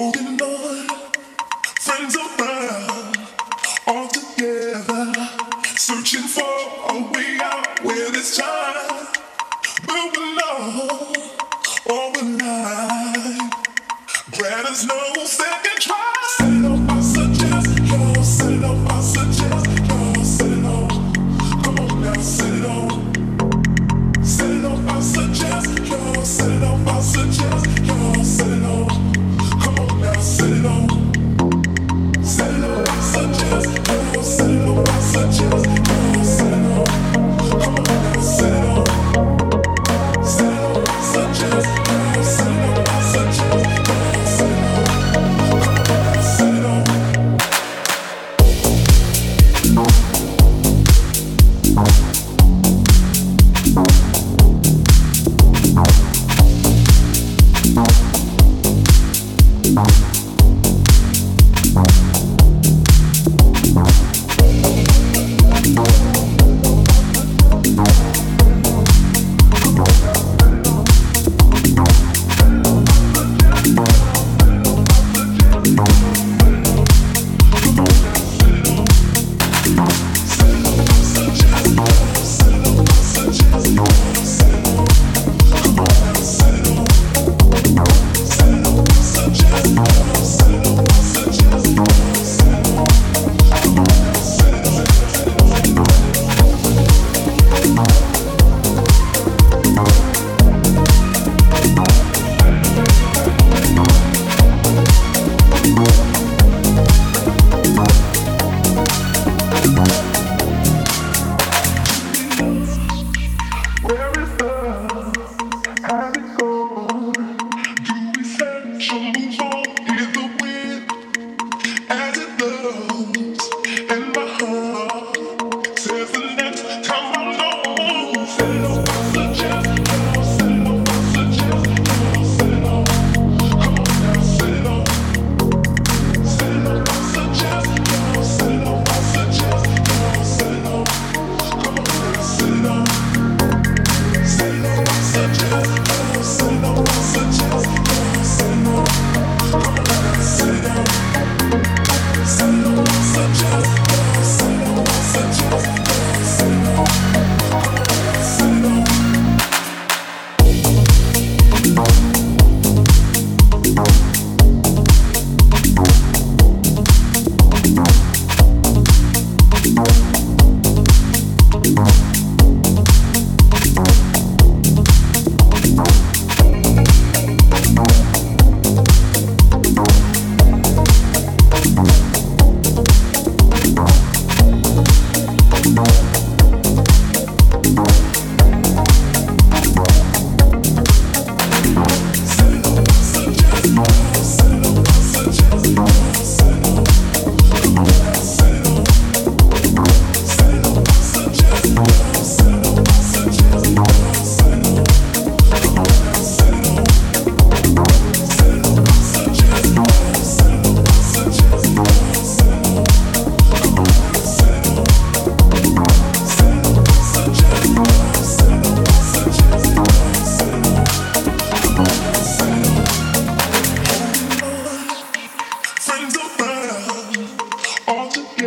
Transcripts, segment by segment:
holding on, friends around, all together, searching for.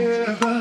Yeah.